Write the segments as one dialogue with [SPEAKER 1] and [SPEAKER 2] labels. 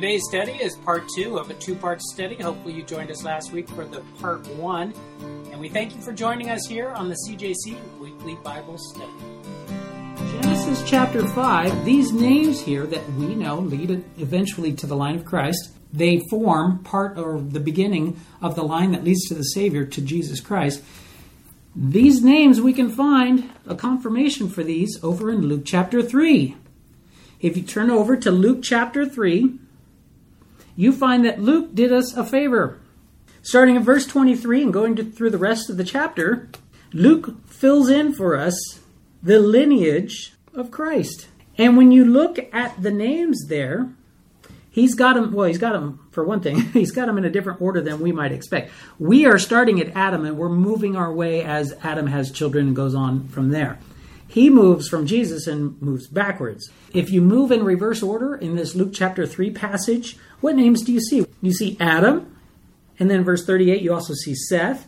[SPEAKER 1] Today's study is part two of a two part study. Hopefully, you joined us last week for the part one. And we thank you for joining us here on the CJC Weekly Bible Study. Genesis chapter 5, these names here that we know lead eventually to the line of Christ, they form part or the beginning of the line that leads to the Savior, to Jesus Christ. These names, we can find a confirmation for these over in Luke chapter 3. If you turn over to Luke chapter 3, you find that Luke did us a favor. Starting at verse 23 and going to, through the rest of the chapter, Luke fills in for us the lineage of Christ. And when you look at the names there, he's got them, well, he's got them, for one thing, he's got them in a different order than we might expect. We are starting at Adam and we're moving our way as Adam has children and goes on from there. He moves from Jesus and moves backwards. If you move in reverse order in this Luke chapter 3 passage, what names do you see? You see Adam, and then verse 38, you also see Seth.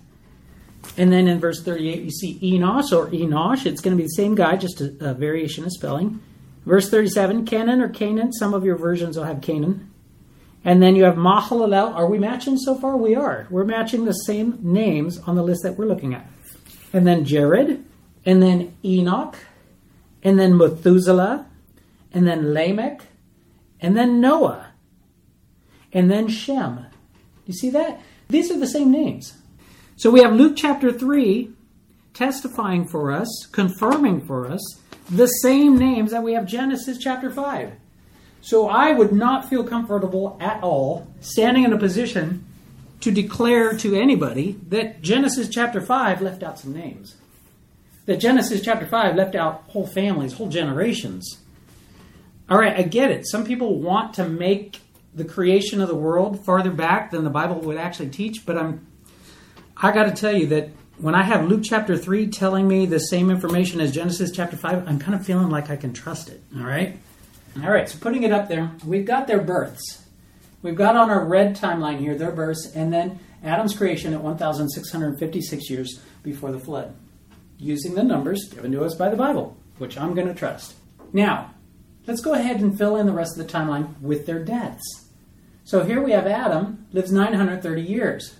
[SPEAKER 1] And then in verse 38, you see Enos or Enosh. It's going to be the same guy, just a, a variation of spelling. Verse 37, Kenan or Cainan. Some of your versions will have Cainan. And then you have Mahalalel. Are we matching so far? We are. We're matching the same names on the list that we're looking at. And then Jared, and then Enoch, and then Methuselah, and then Lamech, and then Noah, and then Shem. You see that? These are the same names. So we have Luke chapter 3 testifying for us, confirming for us, the same names that we have Genesis chapter 5. So I would not feel comfortable at all standing in a position to declare to anybody that Genesis chapter 5 left out some names that Genesis chapter 5 left out whole families, whole generations. All right, I get it. Some people want to make the creation of the world farther back than the Bible would actually teach, but I'm I got to tell you that when I have Luke chapter 3 telling me the same information as Genesis chapter 5, I'm kind of feeling like I can trust it. All right? All right, so putting it up there, we've got their births. We've got on our red timeline here their births, and then Adam's creation at 1,656 years before the flood using the numbers given to us by the Bible, which I'm going to trust. Now, let's go ahead and fill in the rest of the timeline with their deaths. So here we have Adam lives 930 years.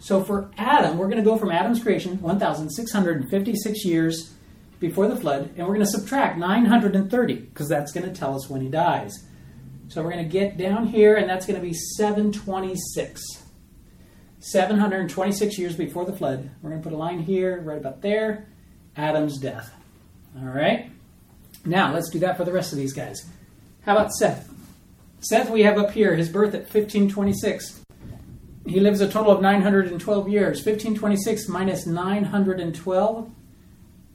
[SPEAKER 1] So for Adam, we're going to go from Adam's creation, 1,656 years before the flood, and we're going to subtract 930 because that's going to tell us when he dies. So we're going to get down here, and that's going to be 726. 726 years before the flood. We're going to put a line here, right about there. Adam's death. All right? Now, let's do that for the rest of these guys. How about Seth? Seth, we have up here his birth at 1526. He lives a total of 912 years. 1526 minus 912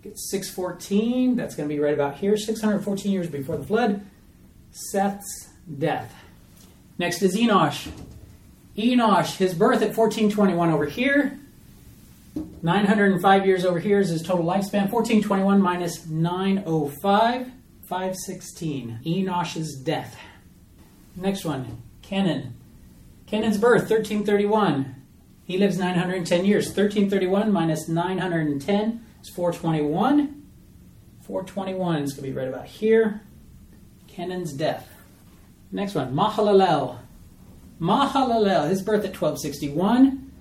[SPEAKER 1] gets 614. That's going to be right about here. 614 years before the flood. Seth's death. Next is Enosh. Enosh, his birth at 1421 over here. 905 years over here is his total lifespan. 1421 minus 905, 516. Enosh's death. Next one, Kenan. Kenan's birth, 1331. He lives 910 years. 1331 minus 910 is 421. 421 is going to be right about here. Kenan's death. Next one, Mahalalel. Mahalalel, his birth at 1261.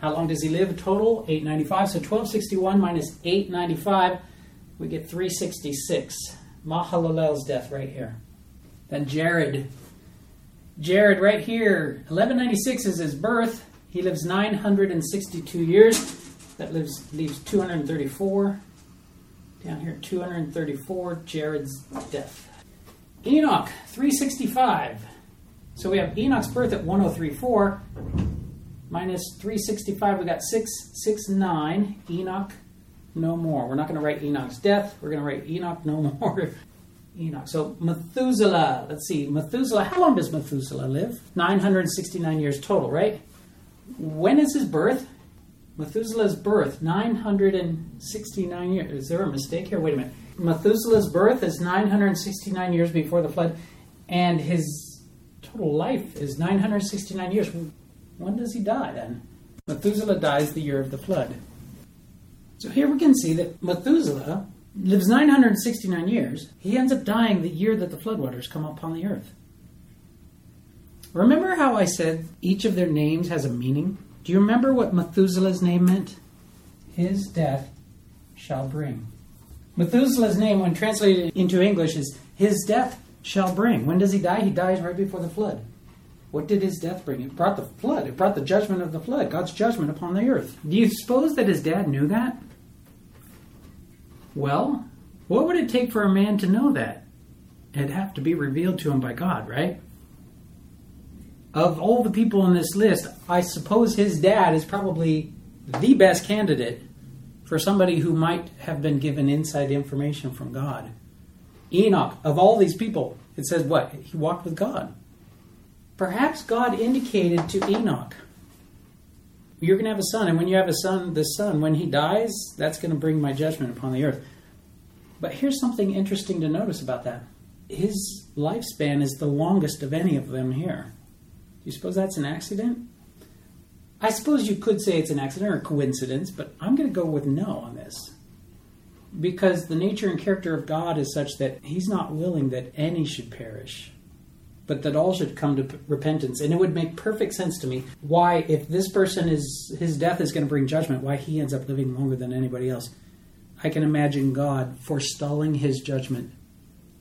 [SPEAKER 1] How long does he live total? 895. So 1261 minus 895, we get 366. Mahalalel's death right here. Then Jared. Jared right here. 1196 is his birth. He lives 962 years. That lives leaves 234. Down here, 234. Jared's death. Enoch, 365. So we have Enoch's birth at 1034 minus 365, we got 669. Enoch, no more. We're not going to write Enoch's death. We're going to write Enoch, no more. Enoch. So Methuselah, let's see. Methuselah, how long does Methuselah live? 969 years total, right? When is his birth? Methuselah's birth, 969 years. Is there a mistake here? Wait a minute. Methuselah's birth is 969 years before the flood, and his total life is 969 years. When does he die then? Methuselah dies the year of the flood. So here we can see that Methuselah lives 969 years. He ends up dying the year that the floodwaters come upon the earth. Remember how I said each of their names has a meaning? Do you remember what Methuselah's name meant? His death shall bring. Methuselah's name, when translated into English, is his death shall bring. When does he die? He dies right before the flood. What did his death bring? It brought the flood. It brought the judgment of the flood, God's judgment upon the earth. Do you suppose that his dad knew that? Well, what would it take for a man to know that? It'd have to be revealed to him by God, right? Of all the people on this list, I suppose his dad is probably the best candidate for somebody who might have been given inside information from God. Enoch, of all these people, it says what? He walked with God. Perhaps God indicated to Enoch, you're going to have a son, and when you have a son, this son, when he dies, that's going to bring my judgment upon the earth. But here's something interesting to notice about that. His lifespan is the longest of any of them here. Do you suppose that's an accident? I suppose you could say it's an accident or a coincidence, but I'm going to go with no on this. Because the nature and character of God is such that He's not willing that any should perish, but that all should come to p- repentance. And it would make perfect sense to me why, if this person is, his death is going to bring judgment, why he ends up living longer than anybody else. I can imagine God forestalling His judgment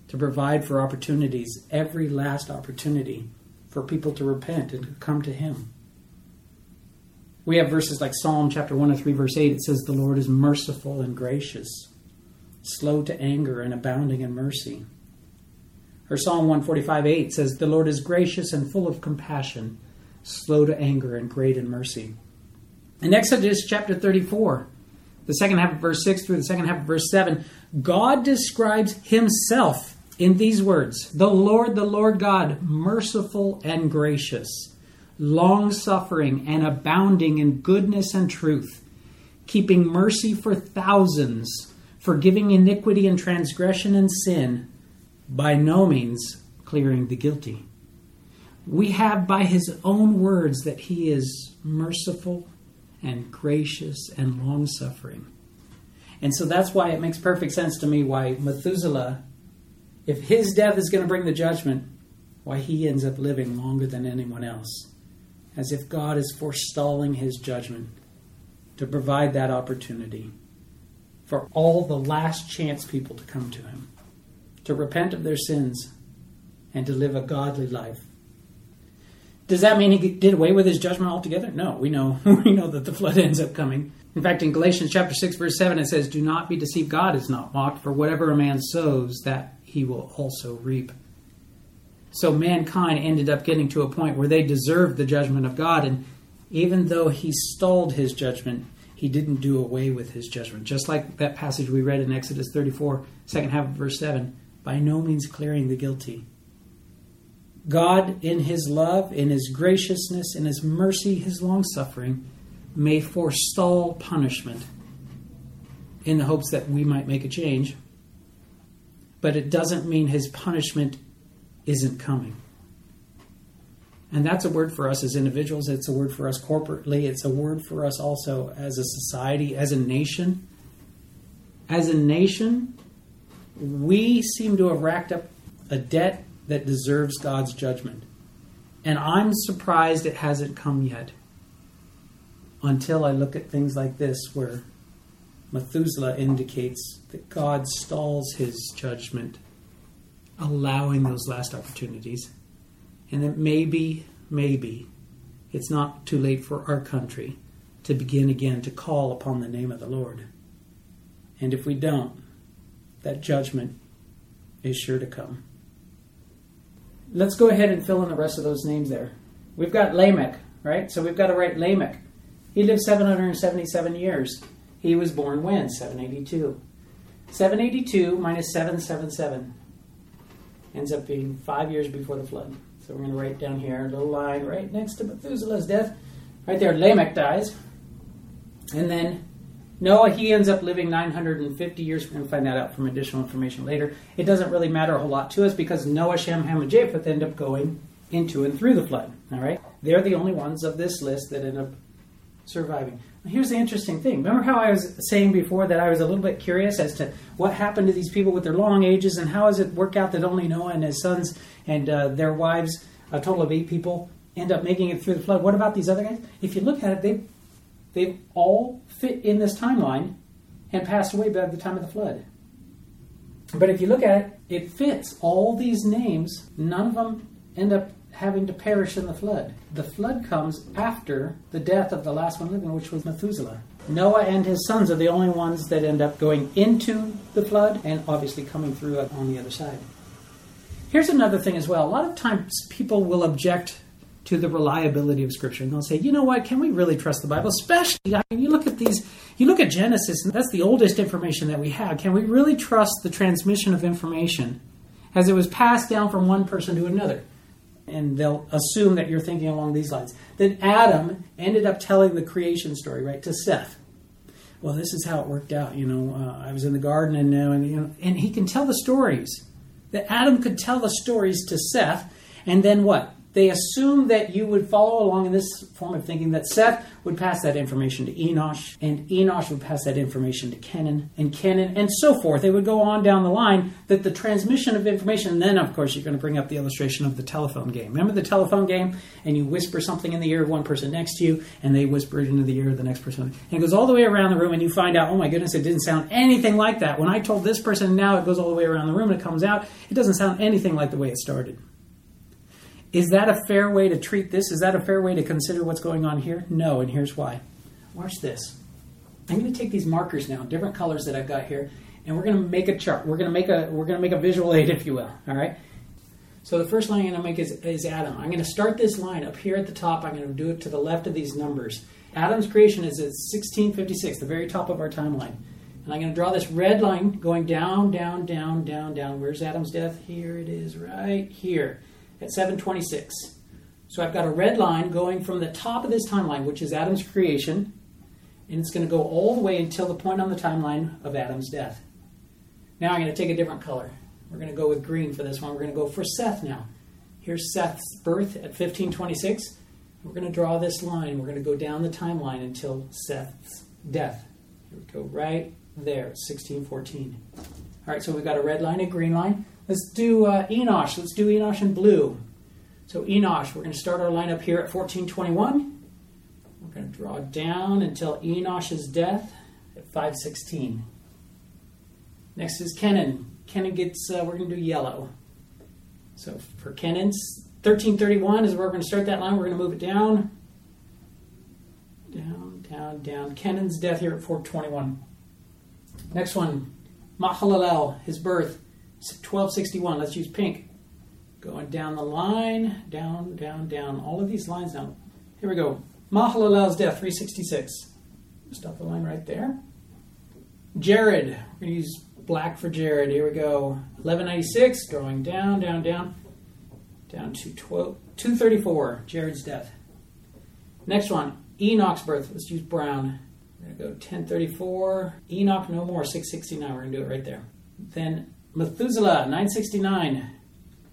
[SPEAKER 1] to provide for opportunities, every last opportunity, for people to repent and come to Him. We have verses like Psalm chapter 103, verse 8. It says, The Lord is merciful and gracious, slow to anger and abounding in mercy. Or Psalm 145, 8 says, The Lord is gracious and full of compassion, slow to anger and great in mercy. In Exodus chapter 34, the second half of verse 6 through the second half of verse 7, God describes himself in these words The Lord, the Lord God, merciful and gracious long suffering, and abounding in goodness and truth, keeping mercy for thousands, forgiving iniquity and transgression and sin, by no means clearing the guilty. We have by his own words that he is merciful and gracious and long suffering. And so that's why it makes perfect sense to me why Methuselah, if his death is going to bring the judgment, why he ends up living longer than anyone else as if God is forestalling his judgment to provide that opportunity for all the last chance people to come to him, to repent of their sins, and to live a godly life. Does that mean he did away with his judgment altogether? No, we know we know that the flood ends up coming. In fact, in Galatians chapter 6 verse 7 it says, "Do not be deceived, God is not mocked, for whatever a man sows, that he will also reap." So mankind ended up getting to a point where they deserved the judgment of God. And even though he stalled his judgment, he didn't do away with his judgment. Just like that passage we read in Exodus 34, second half of verse 7, by no means clearing the guilty. God, in his love, in his graciousness, in his mercy, his long suffering, may forestall punishment in the hopes that we might make a change. But it doesn't mean his punishment isn't coming. And that's a word for us as individuals, it's a word for us corporately, it's a word for us also as a society, as a nation. As a nation, we seem to have racked up a debt that deserves God's judgment. And I'm surprised it hasn't come yet until I look at things like this, where Methuselah indicates that God stalls his judgment allowing those last opportunities. And that maybe, maybe, it's not too late for our country to begin again to call upon the name of the Lord. And if we don't, that judgment is sure to come. Let's go ahead and fill in the rest of those names there. We've got Lamech, right? So we've got to write Lamech. He lived 777 years. He was born when? 782. 782 minus 777 ends up being five years before the flood. So we're going to write down here a little line right next to Methuselah's death. Right there, Lamech dies. And then Noah, he ends up living 950 years. We're going to find that out from additional information later. It doesn't really matter a whole lot to us because Noah, Shem, Ham, and Japheth end up going into and through the flood. All right? They're the only ones of this list that end up surviving. Here's the interesting thing. Remember how I was saying before that I was a little bit curious as to what happened to these people with their long ages and how does it work out that only Noah and his sons and uh, their wives a total of eight people end up making it through the flood. What about these other guys? If you look at it, they they've all fit in this timeline and passed away by the time of the flood. But if you look at it, it fits all these names. None of them end up having to perish in the flood. The flood comes after the death of the last one living, which was Methuselah. Noah and his sons are the only ones that end up going into the flood and obviously coming through on the other side. Here's another thing as well. A lot of times people will object to the reliability of Scripture, and they'll say, "You know what? Can we really trust the Bible? Especially, I mean, you look at these, you look at Genesis, and that's the oldest information that we have. Can we really trust the transmission of information as it was passed down from one person to another?" And they'll assume that you're thinking along these lines. That Adam ended up telling the creation story, right, to Seth well, this is how it worked out. You know, uh, I was in the garden, and, uh, and, you know, and he can tell the stories. That Adam could tell the stories to Seth, and then what? They assumed that you would follow along in this form of thinking that Seth would pass that information to Enosh, and Enosh would pass that information to Kenan, and Kenan, and so forth. They would go on down the line that the transmission of information, and then, of course, you're going to bring up the illustration of the telephone game. Remember the telephone game? And you whisper something in the ear of one person next to you, and they whisper it into the ear of the next person. And it goes all the way around the room, and you find out, oh my goodness, it didn't sound anything like that. When I told this person, now it goes all the way around the room, and it comes out, it doesn't sound anything like the way it started. Is that a fair way to treat this? Is that a fair way to consider what's going on here? No, and here's why. Watch this. I'm going to take these markers now, different colors that I've got here, and we're going to make a chart. We're going to make a we're going to make a visual aid, if you will. All right. So the first line I'm going to make is, is Adam. I'm going to start this line up here at the top. I'm going to do it to the left of these numbers. Adam's creation is at 1656, the very top of our timeline. And I'm going to draw this red line going down, down, down, down, down. Where's Adam's death? Here it is, right here at 726. So I've got a red line going from the top of this timeline, which is Adam's creation, and it's going to go all the way until the point on the timeline of Adam's death. Now I'm going to take a different color. We're going to go with green for this one. We're going to go for Seth now. Here's Seth's birth at 1526. We're going to draw this line. We're going to go down the timeline until Seth's death. Here we go, right there, 1614. All right, so we've got a red line, a green line. Let's do uh, Enosh. Let's do Enosh in blue. So Enosh, we're going to start our lineup here at 1421. We're going to draw down until Enosh's death at 516. Next is Kenan. Kenan gets, uh, we're going to do yellow. So for Kenan's 1331 is where we're going to start that line. We're going to move it down, down, down, down. Kenan's death here at 421. Next one, Mahalalel, his birth, 1261. Let's use pink. Going down the line, down, down, down. All of these lines down. Here we go. Mahalalel's death, 366. Stop the line right there. Jared. We're going to use black for Jared. Here we go. 1196, going down, down, down. Down to 12, 234, Jared's death. Next one, Enoch's birth. Let's use brown. We're going to go 1034. Enoch, no more, 669. We're going to do it right there. Then Methuselah, 969.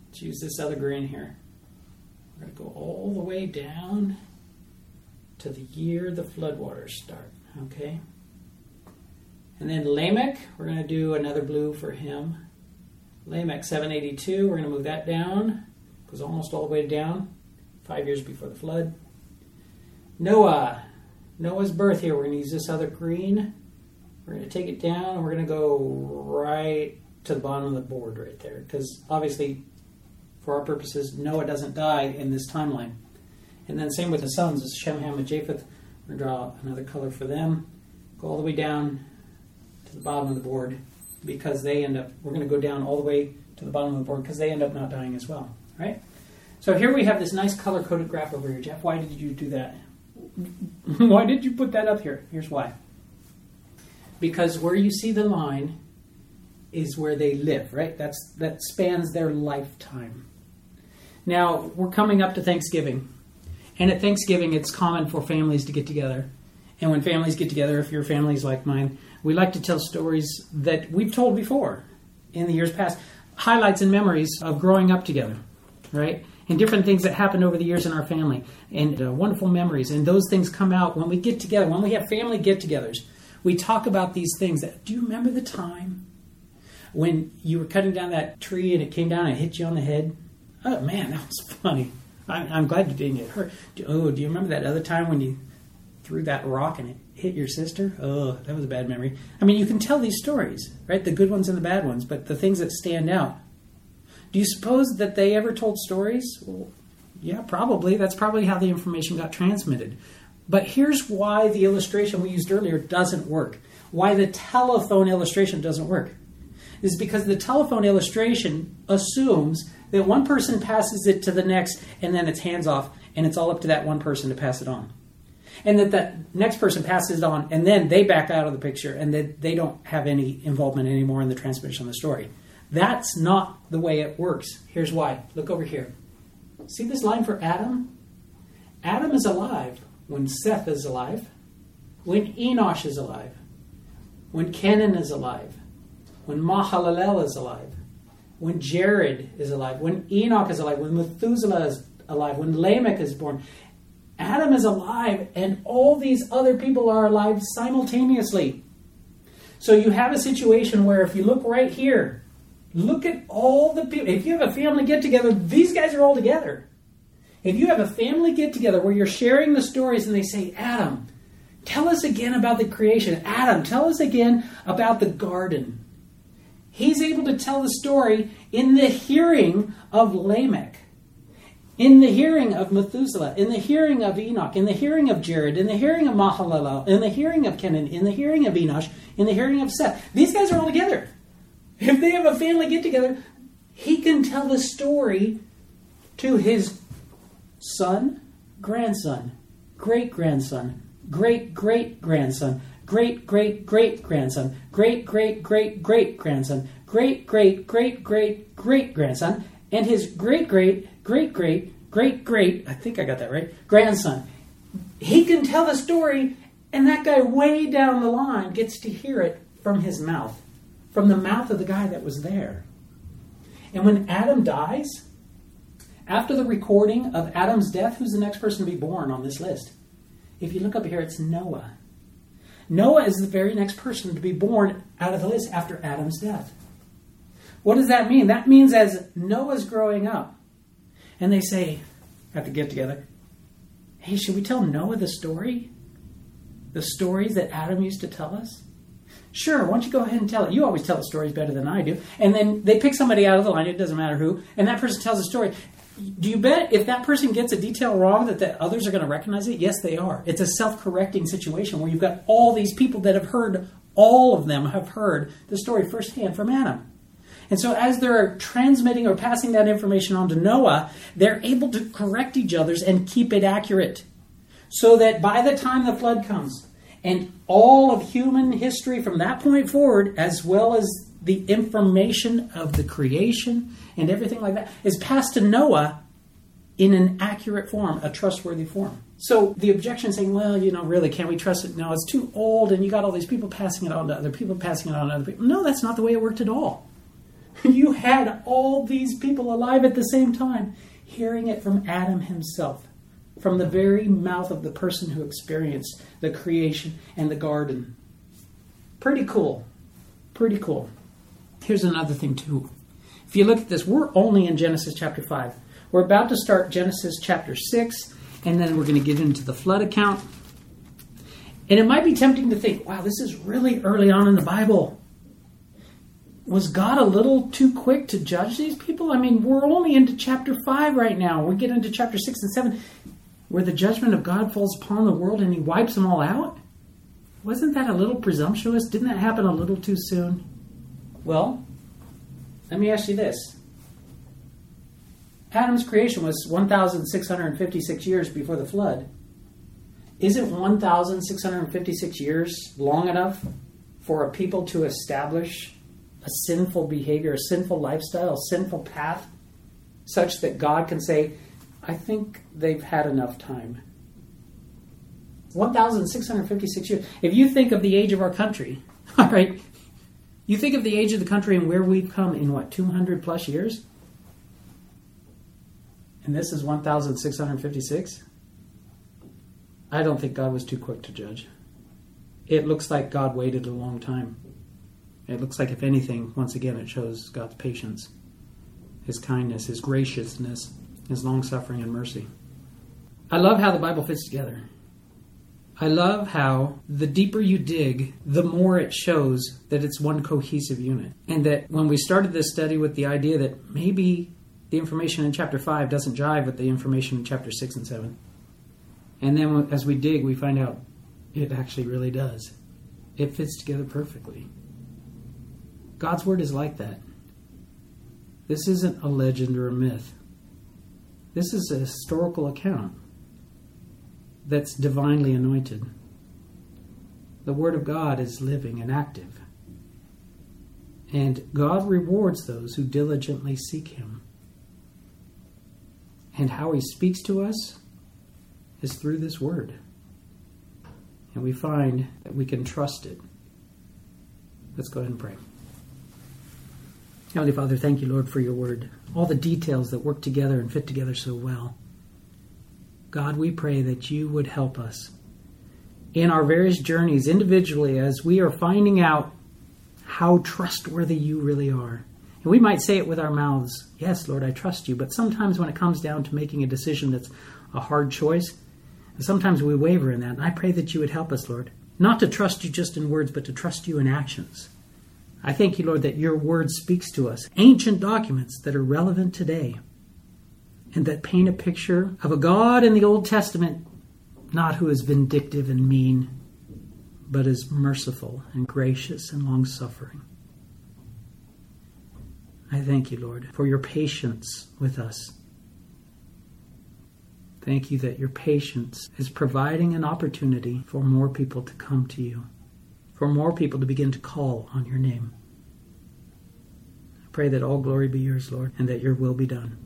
[SPEAKER 1] Let's use this other green here. We're going to go all the way down to the year the floodwaters start. Okay? And then Lamech, we're going to do another blue for him. Lamech, 782. We're going to move that down. Goes almost all the way down, five years before the flood. Noah, Noah's birth here. We're going to use this other green. We're going to take it down. We're going to go right to the bottom of the board right there. Because obviously, for our purposes, Noah doesn't die in this timeline. And then same with the sons, it's Shem, Ham, and Japheth. We're going to draw another color for them. Go all the way down to the bottom of the board because they end up, we're going to go down all the way to the bottom of the board because they end up not dying as well. Right? So here we have this nice color coded graph over here. Jeff, why did you do that? why did you put that up here? Here's why. Because where you see the line is where they live, right? That's that spans their lifetime. Now, we're coming up to Thanksgiving. And at Thanksgiving, it's common for families to get together. And when families get together, if your family's like mine, we like to tell stories that we've told before in the years past, highlights and memories of growing up together, right? And different things that happened over the years in our family, and uh, wonderful memories. And those things come out when we get together, when we have family get togethers. We talk about these things. That, do you remember the time when you were cutting down that tree and it came down and hit you on the head. Oh man, that was funny. I, I'm glad you didn't get hurt. Oh, do you remember that other time when you threw that rock and it hit your sister? Oh, that was a bad memory. I mean, you can tell these stories, right? The good ones and the bad ones, but the things that stand out. Do you suppose that they ever told stories? Well, yeah, probably. That's probably how the information got transmitted. But here's why the illustration we used earlier doesn't work. Why the telephone illustration doesn't work is because the telephone illustration assumes that one person passes it to the next and then it's hands off and it's all up to that one person to pass it on. And that that next person passes it on and then they back out of the picture and that they don't have any involvement anymore in the transmission of the story. That's not the way it works. Here's why. Look over here. See this line for Adam? Adam is alive when Seth is alive, when Enosh is alive, when Kenan is alive, when Mahalalel is alive, when Jared is alive, when Enoch is alive, when Methuselah is alive, when Lamech is born. Adam is alive, and all these other people are alive simultaneously. So you have a situation where if you look right here, look at all the people. If you have a family get together, these guys are all together. If you have a family get together where you're sharing the stories and they say, Adam, tell us again about the creation. Adam, tell us again about the garden. He's able to tell the story in the hearing of Lamech, in the hearing of Methuselah, in the hearing of Enoch, in the hearing of Jared, in the hearing of Mahalalel, in the hearing of Kenan, in the hearing of Enosh, in the hearing of Seth. These guys are all together. If they have a family get together, he can tell the story to his son, grandson, great grandson, great great grandson, great great great grandson, great great great great grandson, great great great great great grandson, and his great great great great great great I think I got that right grandson. He can tell the story, and that guy way down the line gets to hear it from his mouth, from the mouth of the guy that was there. And when Adam dies, after the recording of Adam's death, who's the next person to be born on this list? If you look up here, it's Noah. Noah is the very next person to be born out of the list after Adam's death. What does that mean? That means as Noah's growing up, and they say at the get together, hey, should we tell Noah the story? The stories that Adam used to tell us? Sure, why don't you go ahead and tell it? You always tell the stories better than I do. And then they pick somebody out of the line, it doesn't matter who, and that person tells the story do you bet if that person gets a detail wrong that the others are going to recognize it? Yes, they are. It's a self-correcting situation where you've got all these people that have heard, all of them have heard the story firsthand from Adam. And so as they're transmitting or passing that information on to Noah, they're able to correct each other's and keep it accurate. So that by the time the flood comes, and all of human history from that point forward, as well as the information of the creation and everything like that is passed to Noah in an accurate form, a trustworthy form. So the objection saying, well, you know, really, can we trust it? No, it's too old, and you got all these people passing it on to other people, passing it on to other people. No, that's not the way it worked at all. you had all these people alive at the same time, hearing it from Adam himself, from the very mouth of the person who experienced the creation and the garden. Pretty cool. Pretty cool. Here's another thing, too. If you look at this, we're only in Genesis chapter 5. We're about to start Genesis chapter 6, and then we're going to get into the flood account. And it might be tempting to think, wow, this is really early on in the Bible. Was God a little too quick to judge these people? I mean, we're only into chapter 5 right now. We get into chapter 6 and 7, where the judgment of God falls upon the world and he wipes them all out. Wasn't that a little presumptuous? Didn't that happen a little too soon? Well, let me ask you this. Adam's creation was 1,656 years before the flood. Isn't 1,656 years long enough for a people to establish a sinful behavior, a sinful lifestyle, a sinful path, such that God can say, I think they've had enough time? 1,656 years. If you think of the age of our country, all right, you think of the age of the country and where we've come in what, 200 plus years? And this is 1,656? I don't think God was too quick to judge. It looks like God waited a long time. It looks like, if anything, once again, it shows God's patience, His kindness, His graciousness. His long suffering and mercy. I love how the Bible fits together. I love how the deeper you dig, the more it shows that it's one cohesive unit. And that when we started this study with the idea that maybe the information in chapter 5 doesn't jive with the information in chapter 6 and 7. And then as we dig, we find out it actually really does. It fits together perfectly. God's Word is like that. This isn't a legend or a myth. This is a historical account that's divinely anointed. The Word of God is living and active. And God rewards those who diligently seek Him. And how He speaks to us is through this Word. And we find that we can trust it. Let's go ahead and pray. Heavenly Father, thank you, Lord, for your Word. All the details that work together and fit together so well. God, we pray that you would help us in our various journeys individually as we are finding out how trustworthy you really are. And we might say it with our mouths, Yes, Lord, I trust you. But sometimes when it comes down to making a decision that's a hard choice, sometimes we waver in that. And I pray that you would help us, Lord, not to trust you just in words, but to trust you in actions. I thank you, Lord, that your word speaks to us, ancient documents that are relevant today and that paint a picture of a God in the Old Testament, not who is vindictive and mean, but is merciful and gracious and long suffering. I thank you, Lord, for your patience with us. Thank you that your patience is providing an opportunity for more people to come to you, for more people to begin to call on your name. I pray that all glory be yours, Lord, and that your will be done.